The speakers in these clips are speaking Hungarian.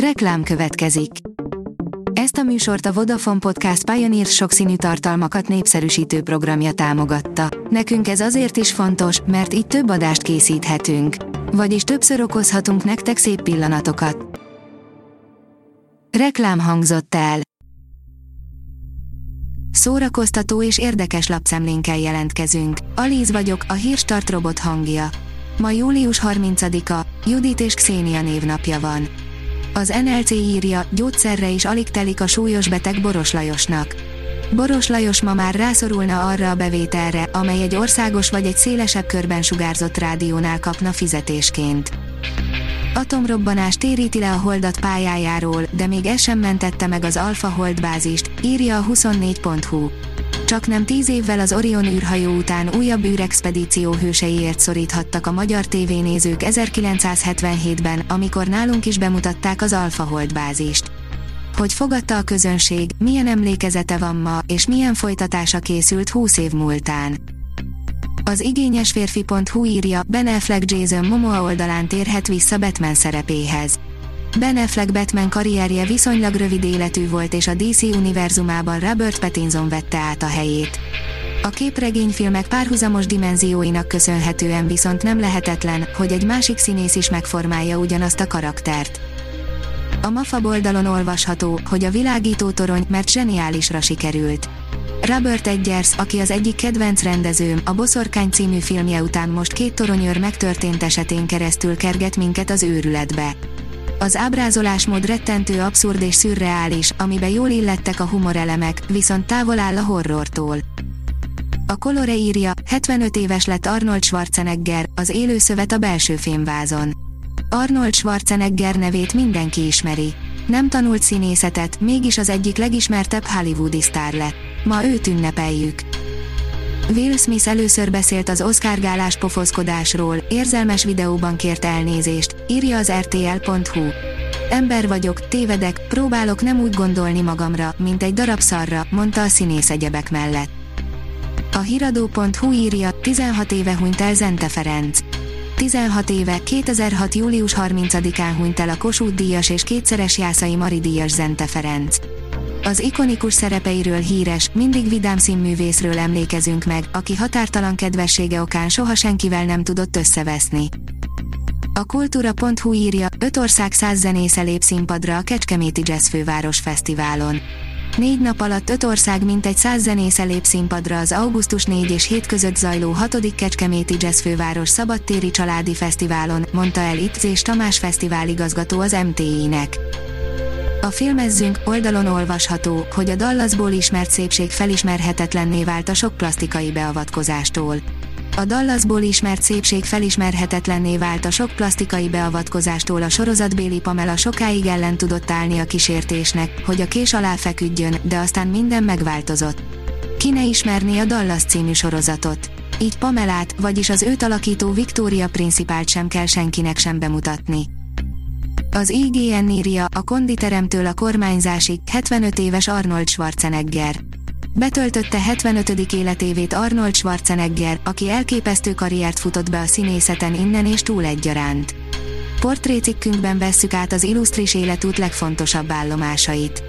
Reklám következik. Ezt a műsort a Vodafone Podcast Pioneer sokszínű tartalmakat népszerűsítő programja támogatta. Nekünk ez azért is fontos, mert így több adást készíthetünk. Vagyis többször okozhatunk nektek szép pillanatokat. Reklám hangzott el. Szórakoztató és érdekes lapszemlénkkel jelentkezünk. Alíz vagyok, a hírstart robot hangja. Ma július 30-a, Judit és Xénia névnapja van. Az NLC írja, gyógyszerre is alig telik a súlyos beteg Boros Lajosnak. Boros Lajos ma már rászorulna arra a bevételre, amely egy országos vagy egy szélesebb körben sugárzott rádiónál kapna fizetésként. Atomrobbanás téríti le a holdat pályájáról, de még ez sem mentette meg az Alpha holdbázist, írja a 24.hu. Csak nem tíz évvel az Orion űrhajó után újabb űrexpedíció hőseiért szoríthattak a magyar tévénézők 1977-ben, amikor nálunk is bemutatták az Alpha Hold bázist. Hogy fogadta a közönség, milyen emlékezete van ma, és milyen folytatása készült 20 év múltán. Az igényes férfi.hu írja, Ben Affleck Jason Momoa oldalán térhet vissza Batman szerepéhez. Ben Affleck Batman karrierje viszonylag rövid életű volt és a DC univerzumában Robert Pattinson vette át a helyét. A képregényfilmek párhuzamos dimenzióinak köszönhetően viszont nem lehetetlen, hogy egy másik színész is megformálja ugyanazt a karaktert. A MAFA oldalon olvasható, hogy a világító torony, mert zseniálisra sikerült. Robert Eggers, aki az egyik kedvenc rendezőm, a Boszorkány című filmje után most két toronyőr megtörtént esetén keresztül kerget minket az őrületbe. Az ábrázolásmód rettentő abszurd és szürreális, amiben jól illettek a humorelemek, viszont távol áll a horrortól. A Colore írja, 75 éves lett Arnold Schwarzenegger, az élőszövet a belső fémvázon. Arnold Schwarzenegger nevét mindenki ismeri. Nem tanult színészetet, mégis az egyik legismertebb hollywoodi sztár lett. Ma őt ünnepeljük. Will Smith először beszélt az Oscar gálás pofozkodásról, érzelmes videóban kért elnézést, írja az rtl.hu. Ember vagyok, tévedek, próbálok nem úgy gondolni magamra, mint egy darab szarra, mondta a színész egyebek mellett. A hiradó.hu írja, 16 éve hunyt el Zente Ferenc. 16 éve, 2006. július 30-án hunyt el a Kossuth díjas és kétszeres Jászai Mari díjas Zente Ferenc. Az ikonikus szerepeiről híres, mindig vidám színművészről emlékezünk meg, aki határtalan kedvessége okán soha senkivel nem tudott összeveszni. A kultúra.hu írja, öt ország száz zenésze lép színpadra a Kecskeméti Jazz Főváros Fesztiválon. Négy nap alatt öt ország mintegy száz zenésze lép színpadra az augusztus 4 és 7 között zajló 6. Kecskeméti Jazz Főváros Szabadtéri Családi Fesztiválon, mondta el itt és Tamás fesztiváligazgató az MTI-nek. A filmezzünk oldalon olvasható, hogy a Dallasból ismert szépség felismerhetetlenné vált a sok plastikai beavatkozástól. A Dallasból ismert szépség felismerhetetlenné vált a sok plastikai beavatkozástól a sorozatbéli Pamela sokáig ellen tudott állni a kísértésnek, hogy a kés alá feküdjön, de aztán minden megváltozott. Ki ne ismerné a Dallas című sorozatot? Így Pamelát, vagyis az őt alakító Victoria Principált sem kell senkinek sem bemutatni. Az IGN írja, a konditeremtől a kormányzásig 75 éves Arnold Schwarzenegger. Betöltötte 75. életévét Arnold Schwarzenegger, aki elképesztő karriert futott be a színészeten innen és túl egyaránt. Portrécikkünkben vesszük át az illusztris életút legfontosabb állomásait.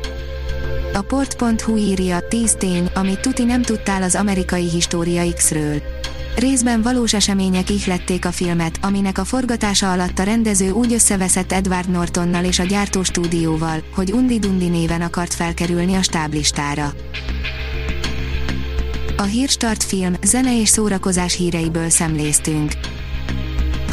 A port.hu írja 10 tény, amit tuti nem tudtál az amerikai História X-ről. Részben valós események ihlették a filmet, aminek a forgatása alatt a rendező úgy összeveszett Edward Nortonnal és a gyártó stúdióval, hogy Undi Dundi néven akart felkerülni a stáblistára. A Hírstart film, zene és szórakozás híreiből szemléztünk.